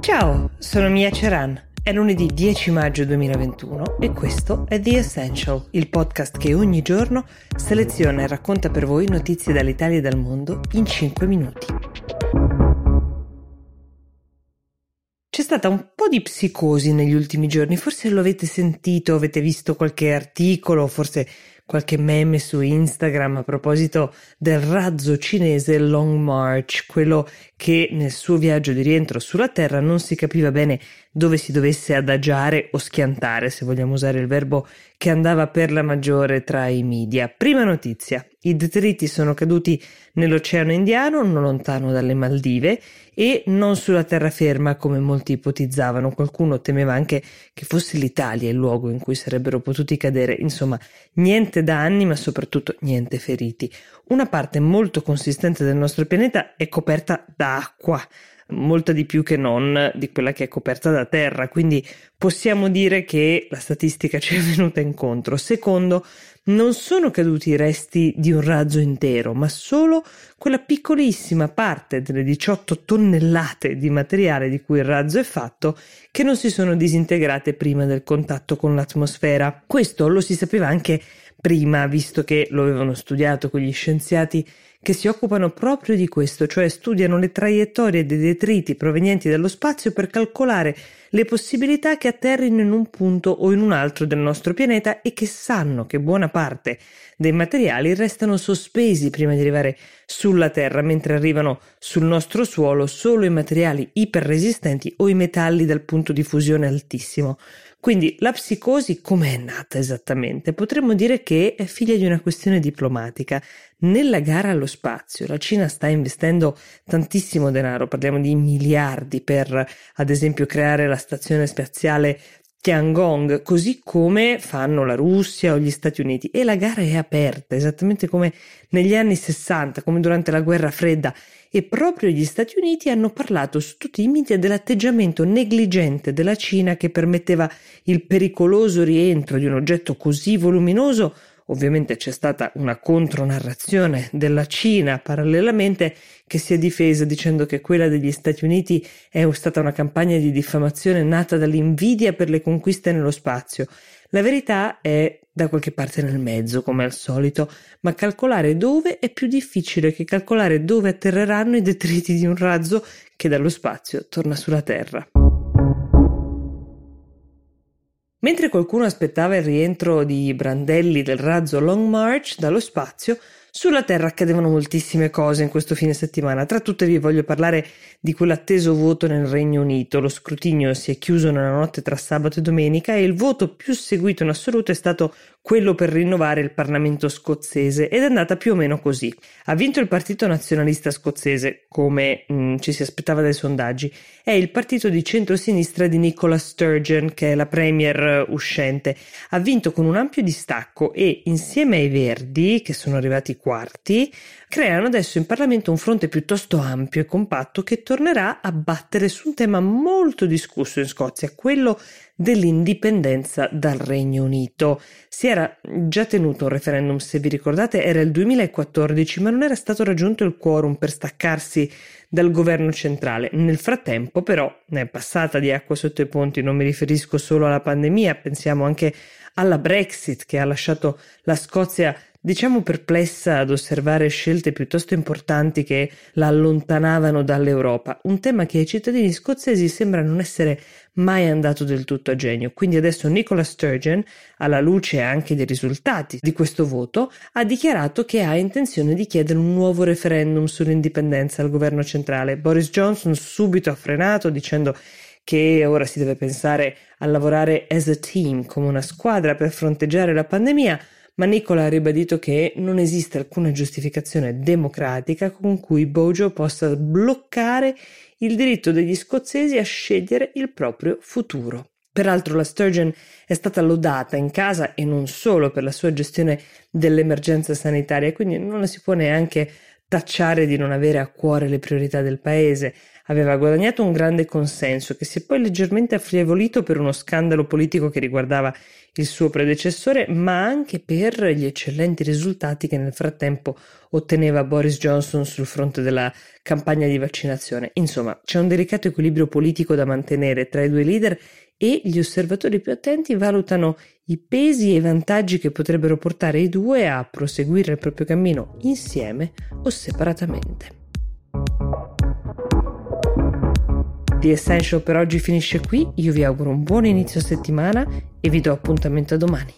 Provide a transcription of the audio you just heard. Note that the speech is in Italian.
Ciao, sono Mia Ceran. È lunedì 10 maggio 2021 e questo è The Essential, il podcast che ogni giorno seleziona e racconta per voi notizie dall'Italia e dal mondo in 5 minuti. C'è stata un po' di psicosi negli ultimi giorni, forse lo avete sentito, avete visto qualche articolo, forse qualche meme su Instagram a proposito del razzo cinese Long March, quello che nel suo viaggio di rientro sulla Terra non si capiva bene dove si dovesse adagiare o schiantare, se vogliamo usare il verbo che andava per la maggiore tra i media. Prima notizia, i detriti sono caduti nell'Oceano Indiano, non lontano dalle Maldive, e non sulla terraferma come molti ipotizzavano. Qualcuno temeva anche che fosse l'Italia il luogo in cui sarebbero potuti cadere. Insomma, niente danni, ma soprattutto niente feriti. Una parte molto consistente del nostro pianeta è coperta da acqua molta di più che non di quella che è coperta da terra, quindi possiamo dire che la statistica ci è venuta incontro. Secondo, non sono caduti i resti di un razzo intero, ma solo quella piccolissima parte delle 18 tonnellate di materiale di cui il razzo è fatto che non si sono disintegrate prima del contatto con l'atmosfera. Questo lo si sapeva anche prima, visto che lo avevano studiato con gli scienziati che si occupano proprio di questo, cioè studiano le traiettorie dei detriti provenienti dallo spazio per calcolare le possibilità che atterrino in un punto o in un altro del nostro pianeta e che sanno che buona parte dei materiali restano sospesi prima di arrivare sulla Terra, mentre arrivano sul nostro suolo solo i materiali iperresistenti o i metalli dal punto di fusione altissimo. Quindi la psicosi com'è nata esattamente? Potremmo dire che è figlia di una questione diplomatica. Nella gara allo spazio la Cina sta investendo tantissimo denaro, parliamo di miliardi per ad esempio creare la stazione spaziale Tiangong, così come fanno la Russia o gli Stati Uniti. E la gara è aperta, esattamente come negli anni 60, come durante la guerra fredda. E proprio gli Stati Uniti hanno parlato su tutti i media dell'atteggiamento negligente della Cina che permetteva il pericoloso rientro di un oggetto così voluminoso Ovviamente c'è stata una contronarrazione della Cina parallelamente che si è difesa dicendo che quella degli Stati Uniti è stata una campagna di diffamazione nata dall'invidia per le conquiste nello spazio. La verità è da qualche parte nel mezzo, come al solito, ma calcolare dove è più difficile che calcolare dove atterreranno i detriti di un razzo che dallo spazio torna sulla Terra. Mentre qualcuno aspettava il rientro di brandelli del razzo Long March dallo spazio, sulla Terra accadevano moltissime cose in questo fine settimana, tra tutte vi voglio parlare di quell'atteso voto nel Regno Unito. Lo scrutinio si è chiuso nella notte tra sabato e domenica e il voto più seguito in assoluto è stato quello per rinnovare il Parlamento scozzese ed è andata più o meno così. Ha vinto il Partito Nazionalista Scozzese, come mh, mm, ci si aspettava dai sondaggi, è il partito di centrosinistra di Nicola Sturgeon, che è la premier uscente. Ha vinto con un ampio distacco e insieme ai Verdi, che sono arrivati quarti, creano adesso in Parlamento un fronte piuttosto ampio e compatto che tornerà a battere su un tema molto discusso in Scozia, quello dell'indipendenza dal Regno Unito. Si era già tenuto un referendum, se vi ricordate, era il 2014, ma non era stato raggiunto il quorum per staccarsi dal governo centrale. Nel frattempo, però, è passata di acqua sotto i ponti, non mi riferisco solo alla pandemia, pensiamo anche alla Brexit che ha lasciato la Scozia diciamo perplessa ad osservare scelte piuttosto importanti che la allontanavano dall'Europa, un tema che ai cittadini scozzesi sembra non essere mai andato del tutto a genio. Quindi adesso Nicola Sturgeon, alla luce anche dei risultati di questo voto, ha dichiarato che ha intenzione di chiedere un nuovo referendum sull'indipendenza al governo centrale. Boris Johnson subito ha frenato dicendo che ora si deve pensare a lavorare as a team, come una squadra per fronteggiare la pandemia, ma Nicola ha ribadito che non esiste alcuna giustificazione democratica con cui Bojo possa bloccare il diritto degli scozzesi a scegliere il proprio futuro. Peraltro la Sturgeon è stata lodata in casa e non solo per la sua gestione dell'emergenza sanitaria, quindi non la si può neanche tacciare di non avere a cuore le priorità del paese. Aveva guadagnato un grande consenso che si è poi leggermente affievolito per uno scandalo politico che riguardava il suo predecessore, ma anche per gli eccellenti risultati che nel frattempo otteneva Boris Johnson sul fronte della campagna di vaccinazione. Insomma, c'è un delicato equilibrio politico da mantenere tra i due leader e gli osservatori più attenti valutano i pesi e i vantaggi che potrebbero portare i due a proseguire il proprio cammino insieme o separatamente. The Essential per oggi finisce qui, io vi auguro un buon inizio settimana e vi do appuntamento a domani.